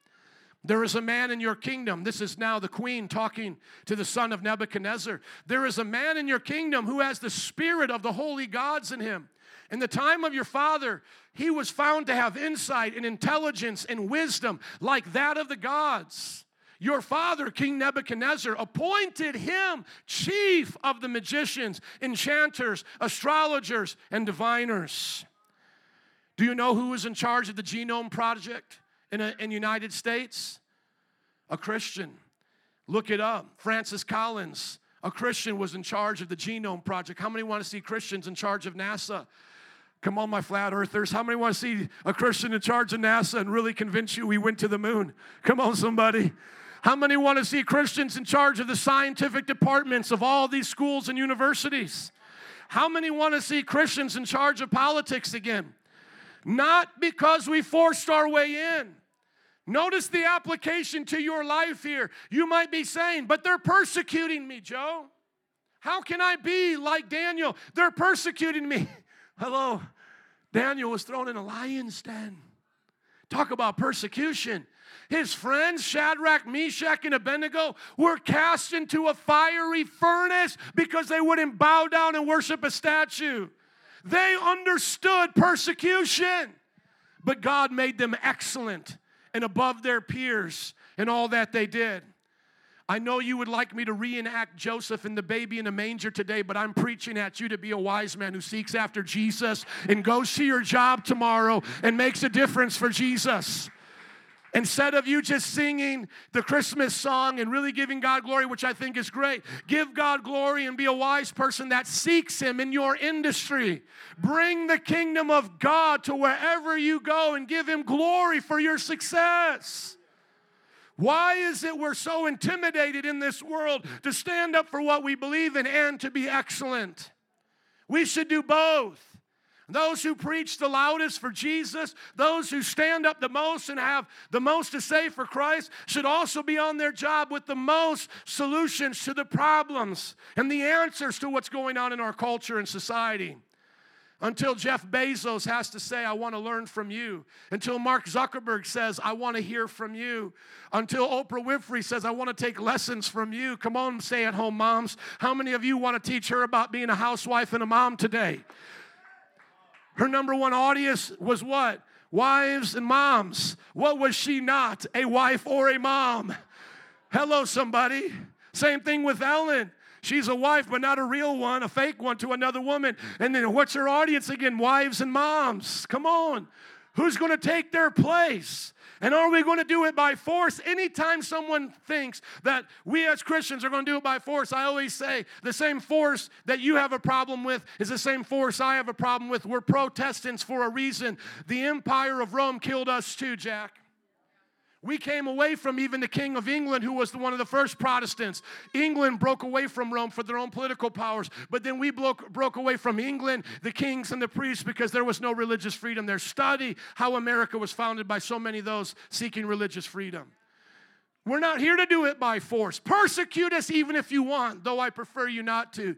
There is a man in your kingdom. This is now the queen talking to the son of Nebuchadnezzar. There is a man in your kingdom who has the spirit of the holy gods in him. In the time of your father, he was found to have insight and intelligence and wisdom like that of the gods. Your father, King Nebuchadnezzar, appointed him chief of the magicians, enchanters, astrologers, and diviners. Do you know who was in charge of the Genome Project in uh, the United States? A Christian. Look it up. Francis Collins, a Christian, was in charge of the Genome Project. How many want to see Christians in charge of NASA? Come on, my flat earthers. How many want to see a Christian in charge of NASA and really convince you we went to the moon? Come on, somebody. How many want to see Christians in charge of the scientific departments of all these schools and universities? How many want to see Christians in charge of politics again? Not because we forced our way in. Notice the application to your life here. You might be saying, but they're persecuting me, Joe. How can I be like Daniel? They're persecuting me. [LAUGHS] Hello. Daniel was thrown in a lion's den. Talk about persecution. His friends, Shadrach, Meshach, and Abednego, were cast into a fiery furnace because they wouldn't bow down and worship a statue. They understood persecution, but God made them excellent and above their peers in all that they did. I know you would like me to reenact Joseph and the baby in a manger today, but I'm preaching at you to be a wise man who seeks after Jesus and goes to your job tomorrow and makes a difference for Jesus. Instead of you just singing the Christmas song and really giving God glory, which I think is great, give God glory and be a wise person that seeks Him in your industry. Bring the kingdom of God to wherever you go and give Him glory for your success. Why is it we're so intimidated in this world to stand up for what we believe in and to be excellent? We should do both. Those who preach the loudest for Jesus, those who stand up the most and have the most to say for Christ, should also be on their job with the most solutions to the problems and the answers to what's going on in our culture and society. Until Jeff Bezos has to say, I want to learn from you. Until Mark Zuckerberg says, I want to hear from you. Until Oprah Winfrey says, I want to take lessons from you. Come on, stay at home moms. How many of you want to teach her about being a housewife and a mom today? Her number one audience was what? Wives and moms. What was she not? A wife or a mom? Hello, somebody. Same thing with Ellen. She's a wife, but not a real one, a fake one to another woman. And then what's her audience again? Wives and moms. Come on. Who's going to take their place? And are we going to do it by force? Anytime someone thinks that we as Christians are going to do it by force, I always say the same force that you have a problem with is the same force I have a problem with. We're Protestants for a reason. The empire of Rome killed us too, Jack. We came away from even the King of England, who was the, one of the first Protestants. England broke away from Rome for their own political powers, but then we broke, broke away from England, the kings and the priests, because there was no religious freedom there. Study how America was founded by so many of those seeking religious freedom. We're not here to do it by force. Persecute us even if you want, though I prefer you not to.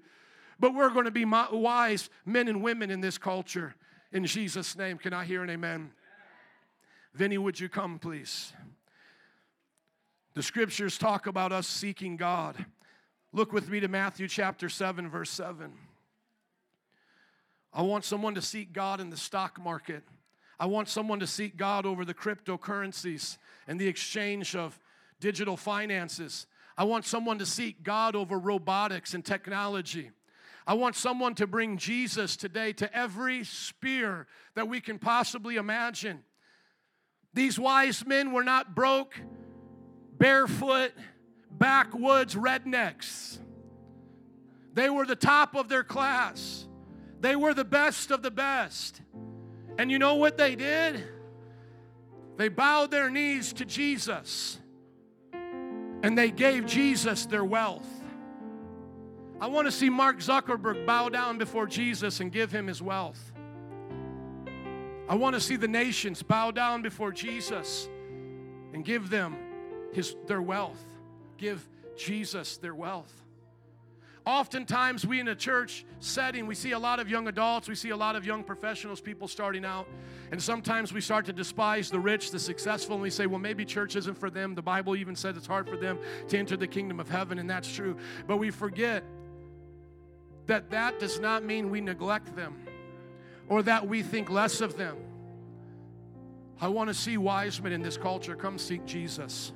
But we're going to be wise men and women in this culture. In Jesus' name, can I hear an amen? Vinny, would you come, please? The scriptures talk about us seeking God. Look with me to Matthew chapter 7, verse 7. I want someone to seek God in the stock market. I want someone to seek God over the cryptocurrencies and the exchange of digital finances. I want someone to seek God over robotics and technology. I want someone to bring Jesus today to every sphere that we can possibly imagine. These wise men were not broke, barefoot, backwoods rednecks. They were the top of their class. They were the best of the best. And you know what they did? They bowed their knees to Jesus and they gave Jesus their wealth. I want to see Mark Zuckerberg bow down before Jesus and give him his wealth. I want to see the nations bow down before Jesus and give them his, their wealth. Give Jesus their wealth. Oftentimes, we in a church setting, we see a lot of young adults, we see a lot of young professionals, people starting out, and sometimes we start to despise the rich, the successful, and we say, well, maybe church isn't for them. The Bible even says it's hard for them to enter the kingdom of heaven, and that's true. But we forget that that does not mean we neglect them or that we think less of them. I want to see wise men in this culture come seek Jesus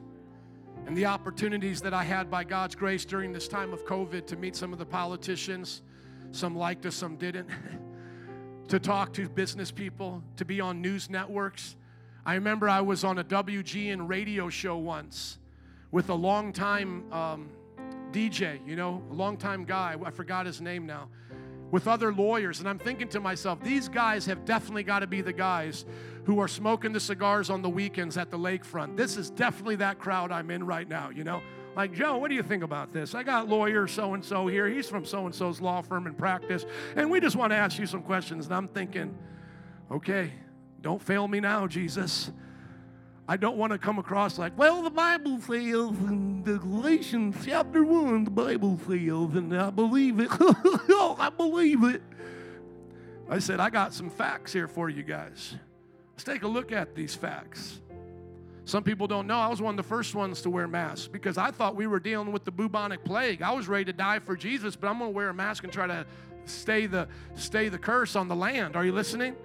and the opportunities that I had by God's grace during this time of COVID to meet some of the politicians. Some liked us, some didn't. [LAUGHS] to talk to business people, to be on news networks. I remember I was on a WGN radio show once with a longtime um, DJ, you know, a longtime guy. I forgot his name now. With other lawyers. And I'm thinking to myself, these guys have definitely got to be the guys who are smoking the cigars on the weekends at the lakefront. This is definitely that crowd I'm in right now, you know? Like, Joe, what do you think about this? I got lawyer so and so here. He's from so and so's law firm and practice. And we just want to ask you some questions. And I'm thinking, okay, don't fail me now, Jesus. I don't want to come across like, well, the Bible says in the Galatians chapter 1, the Bible says, and I believe it. [LAUGHS] Oh, I believe it. I said, I got some facts here for you guys. Let's take a look at these facts. Some people don't know I was one of the first ones to wear masks because I thought we were dealing with the bubonic plague. I was ready to die for Jesus, but I'm going to wear a mask and try to stay the stay the curse on the land. Are you listening?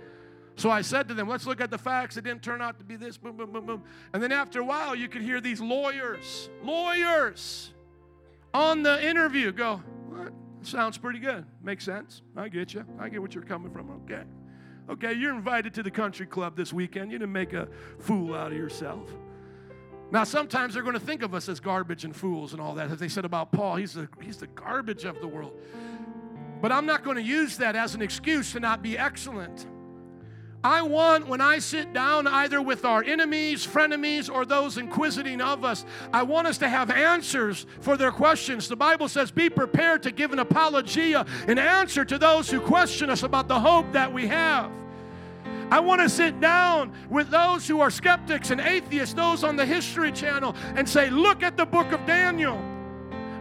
So I said to them, let's look at the facts. It didn't turn out to be this, boom, boom, boom, boom. And then after a while, you could hear these lawyers, lawyers on the interview go, what? Sounds pretty good. Makes sense. I get you. I get what you're coming from. Okay. Okay, you're invited to the country club this weekend. You didn't make a fool out of yourself. Now, sometimes they're going to think of us as garbage and fools and all that, as they said about Paul. He's the, he's the garbage of the world. But I'm not going to use that as an excuse to not be excellent. I want, when I sit down either with our enemies, frenemies, or those inquisiting of us, I want us to have answers for their questions. The Bible says, Be prepared to give an apologia, an answer to those who question us about the hope that we have. I want to sit down with those who are skeptics and atheists, those on the History Channel, and say, Look at the book of Daniel.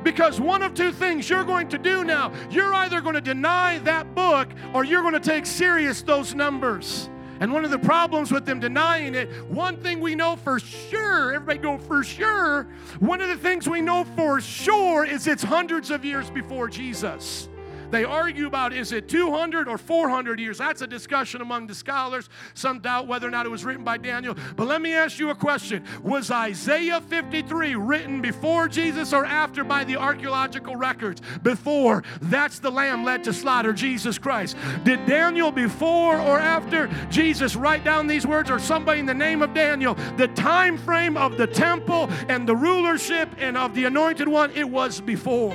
Because one of two things you're going to do now. You're either going to deny that book or you're going to take serious those numbers. And one of the problems with them denying it, one thing we know for sure, everybody go for sure, one of the things we know for sure is it's hundreds of years before Jesus. They argue about is it 200 or 400 years. That's a discussion among the scholars. Some doubt whether or not it was written by Daniel. But let me ask you a question Was Isaiah 53 written before Jesus or after by the archaeological records? Before. That's the lamb led to slaughter, Jesus Christ. Did Daniel before or after Jesus write down these words or somebody in the name of Daniel? The time frame of the temple and the rulership and of the anointed one, it was before.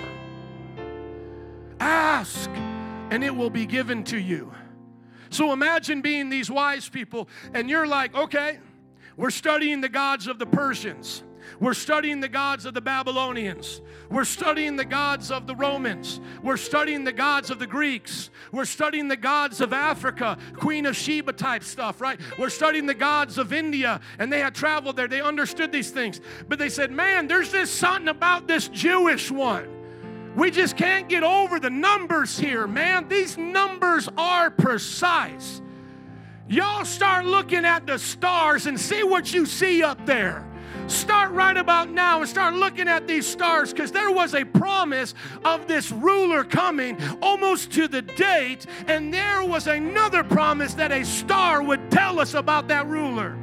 Ask, and it will be given to you. So imagine being these wise people, and you're like, okay, We're studying the gods of the Persians. We're studying the gods of the Babylonians. We're studying the gods of the Romans. We're studying the gods of the Greeks. We're studying the gods of Africa, Queen of Sheba type stuff, right? We're studying the gods of India, and they had traveled there. They understood these things. But they said, man, there's just something about this Jewish one. We just can't get over the numbers here, man. These numbers are precise. Y'all start looking at the stars and see what you see up there. Start right about now and start looking at these stars because there was a promise of this ruler coming almost to the date, and there was another promise that a star would tell us about that ruler.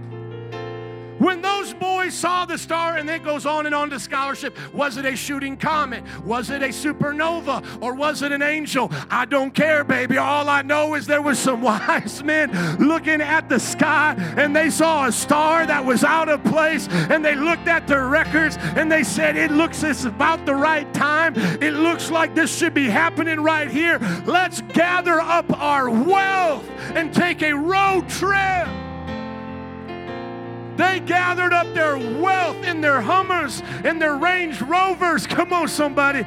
When those boys saw the star, and it goes on and on to scholarship, was it a shooting comet? Was it a supernova? Or was it an angel? I don't care, baby. All I know is there was some [LAUGHS] wise men looking at the sky and they saw a star that was out of place and they looked at their records and they said, It looks it's about the right time. It looks like this should be happening right here. Let's gather up our wealth and take a road trip. They gathered up their wealth in their Hummers, in their Range Rovers. Come on, somebody.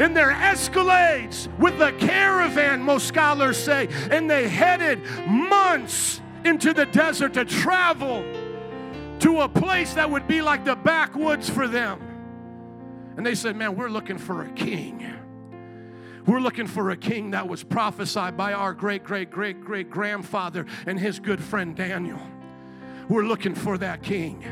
In their Escalades with a caravan, most scholars say. And they headed months into the desert to travel to a place that would be like the backwoods for them. And they said, Man, we're looking for a king. We're looking for a king that was prophesied by our great, great, great, great grandfather and his good friend Daniel. We're looking for that king.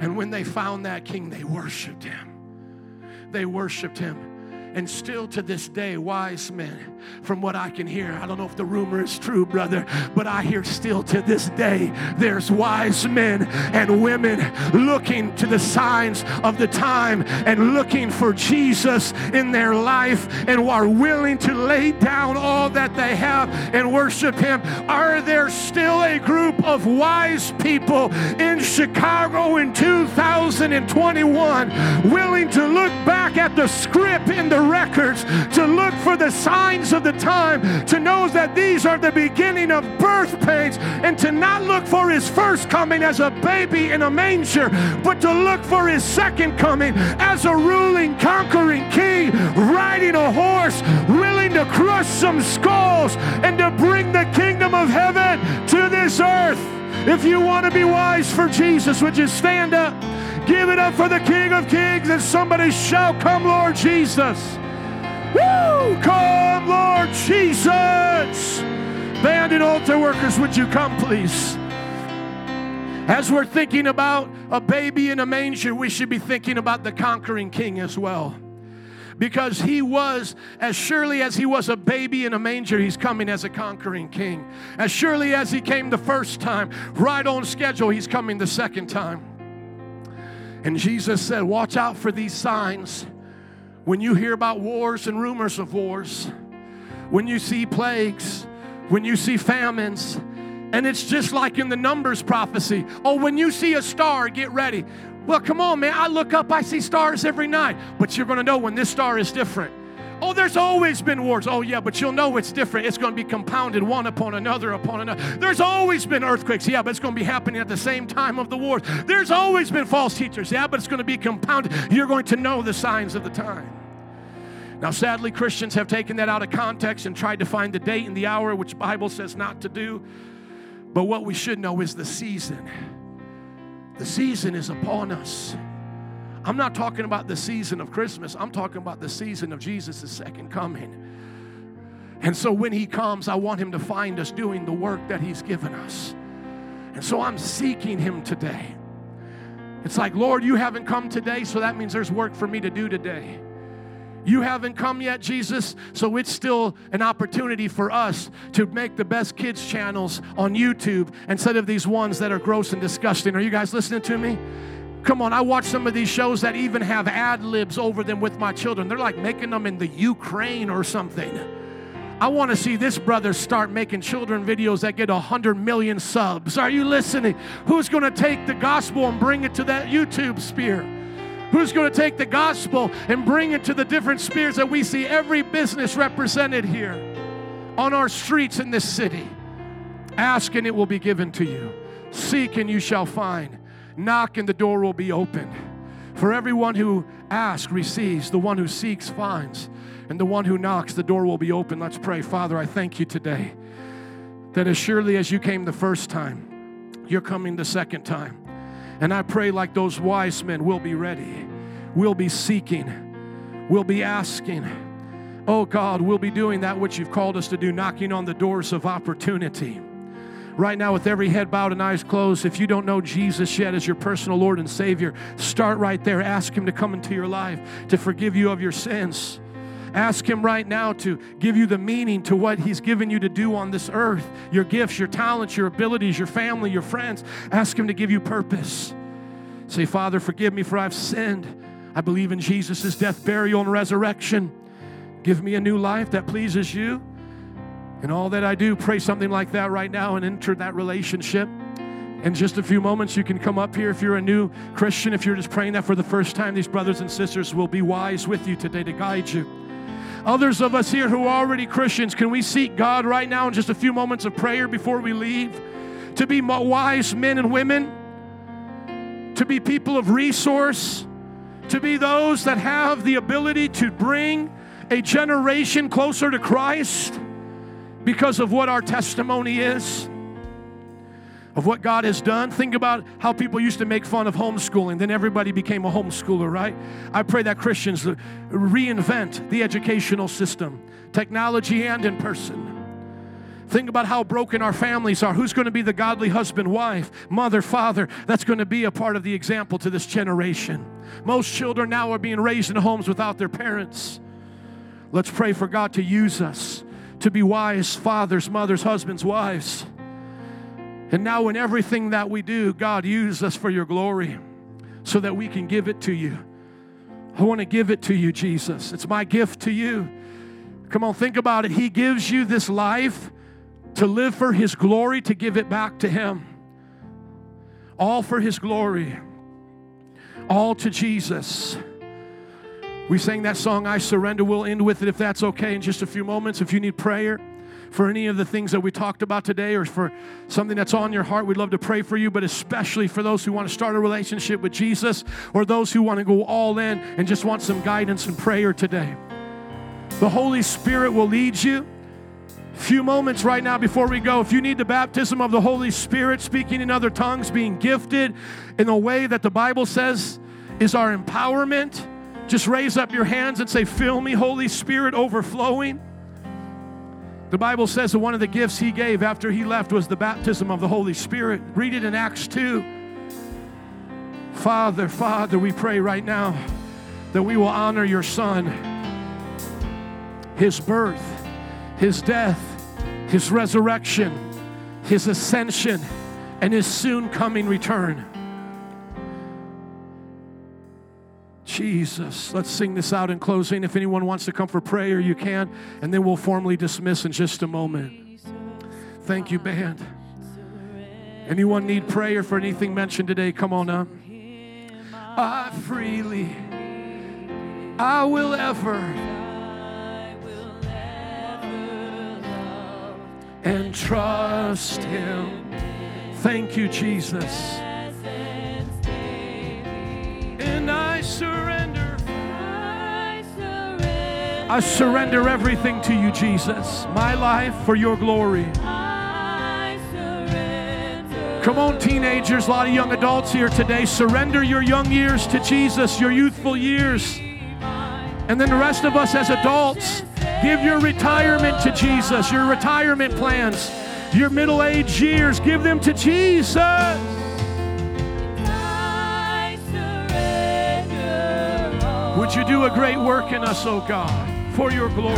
And when they found that king, they worshiped him. They worshiped him. And still to this day, wise men, from what I can hear, I don't know if the rumor is true, brother, but I hear still to this day, there's wise men and women looking to the signs of the time and looking for Jesus in their life and are willing to lay down all that they have and worship Him. Are there still a group of wise people in Chicago in 2021 willing to look back at the script in the the records, to look for the signs of the time, to know that these are the beginning of birth pains, and to not look for his first coming as a baby in a manger, but to look for his second coming as a ruling, conquering king, riding a horse, willing to crush some skulls and to bring the kingdom of heaven to this earth. If you want to be wise for Jesus, would you stand up? Give it up for the King of Kings and somebody shout, Come, Lord Jesus. Woo! Come, Lord Jesus. Band and altar workers, would you come, please? As we're thinking about a baby in a manger, we should be thinking about the conquering king as well. Because he was, as surely as he was a baby in a manger, he's coming as a conquering king. As surely as he came the first time, right on schedule, he's coming the second time. And Jesus said, Watch out for these signs. When you hear about wars and rumors of wars, when you see plagues, when you see famines, and it's just like in the Numbers prophecy. Oh, when you see a star, get ready. Well, come on, man. I look up, I see stars every night. But you're going to know when this star is different. Oh, there's always been wars. Oh, yeah, but you'll know it's different. It's going to be compounded one upon another upon another. There's always been earthquakes. Yeah, but it's going to be happening at the same time of the wars. There's always been false teachers. Yeah, but it's going to be compounded. You're going to know the signs of the time. Now, sadly, Christians have taken that out of context and tried to find the date and the hour, which Bible says not to do. But what we should know is the season. The season is upon us. I'm not talking about the season of Christmas, I'm talking about the season of Jesus' second coming. And so when he comes, I want him to find us doing the work that he's given us. And so I'm seeking him today. It's like, Lord, you haven't come today, so that means there's work for me to do today. You haven't come yet, Jesus, so it's still an opportunity for us to make the best kids channels on YouTube instead of these ones that are gross and disgusting. Are you guys listening to me? Come on, I watch some of these shows that even have ad libs over them with my children. They're like making them in the Ukraine or something. I want to see this brother start making children videos that get 100 million subs. Are you listening? Who's going to take the gospel and bring it to that YouTube sphere? Who's going to take the gospel and bring it to the different spheres that we see every business represented here on our streets in this city? Ask and it will be given to you. Seek and you shall find. Knock and the door will be opened. For everyone who asks receives, the one who seeks finds, and the one who knocks, the door will be open. Let's pray. Father, I thank you today that as surely as you came the first time, you're coming the second time. And I pray, like those wise men, we'll be ready, we'll be seeking, we'll be asking. Oh God, we'll be doing that which you've called us to do, knocking on the doors of opportunity right now with every head bowed and eyes closed, if you don't know Jesus yet as your personal Lord and Savior, start right there. Ask Him to come into your life, to forgive you of your sins. Ask Him right now to give you the meaning to what He's given you to do on this earth your gifts, your talents, your abilities, your family, your friends. Ask Him to give you purpose. Say, Father, forgive me for I've sinned. I believe in Jesus' death, burial, and resurrection. Give me a new life that pleases you. And all that I do, pray something like that right now and enter that relationship. In just a few moments, you can come up here if you're a new Christian. If you're just praying that for the first time, these brothers and sisters will be wise with you today to guide you. Others of us here who are already Christians, can we seek God right now in just a few moments of prayer before we leave? To be wise men and women, to be people of resource, to be those that have the ability to bring a generation closer to Christ because of what our testimony is, of what God has done. Think about how people used to make fun of homeschooling, then everybody became a homeschooler, right? I pray that Christians reinvent the educational system, technology and in person. Think about how broken our families are. Who's going to be the godly husband, wife, mother, father? That's going to be a part of the example to this generation. Most children now are being raised in homes without their parents. Let's pray for God to use us to be wise fathers, mothers, husbands, wives. And now, in everything that we do, God, use us for your glory so that we can give it to you. I want to give it to you, Jesus. It's my gift to you. Come on, think about it. He gives you this life to live for His glory, to give it back to Him. All for His glory, all to Jesus. We sang that song, I Surrender. We'll end with it if that's okay in just a few moments. If you need prayer for any of the things that we talked about today or for something that's on your heart, we'd love to pray for you, but especially for those who want to start a relationship with Jesus or those who want to go all in and just want some guidance and prayer today. The Holy Spirit will lead you. Few moments right now before we go. If you need the baptism of the Holy Spirit, speaking in other tongues, being gifted in a way that the Bible says is our empowerment just raise up your hands and say, Fill me, Holy Spirit, overflowing. The Bible says that one of the gifts he gave after he left was the baptism of the Holy Spirit. Read it in Acts 2. Father, Father, we pray right now that we will honor your Son, his birth, his death, his resurrection, his ascension, and his soon coming return. Jesus. Let's sing this out in closing. If anyone wants to come for prayer, you can, and then we'll formally dismiss in just a moment. Thank you, band. Anyone need prayer for anything mentioned today? Come on up. I freely, I will ever, and trust Him. Thank you, Jesus. I surrender everything to you, Jesus. My life for your glory. Come on, teenagers, a lot of young adults here today. Surrender your young years to Jesus, your youthful years. And then the rest of us as adults, give your retirement to Jesus, your retirement plans, your middle age years, give them to Jesus. Would you do a great work in us, oh God, for your glory?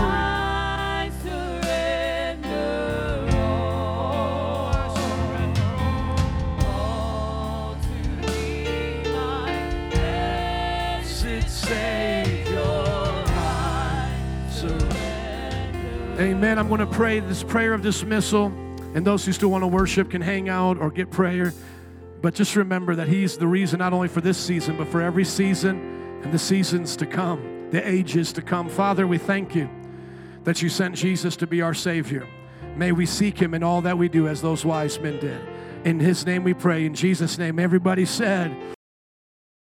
Amen. I'm going to pray this prayer of dismissal, and those who still want to worship can hang out or get prayer. But just remember that He's the reason not only for this season, but for every season and the seasons to come, the ages to come. Father, we thank you that you sent Jesus to be our Savior. May we seek him in all that we do as those wise men did. In his name we pray. In Jesus' name, everybody said,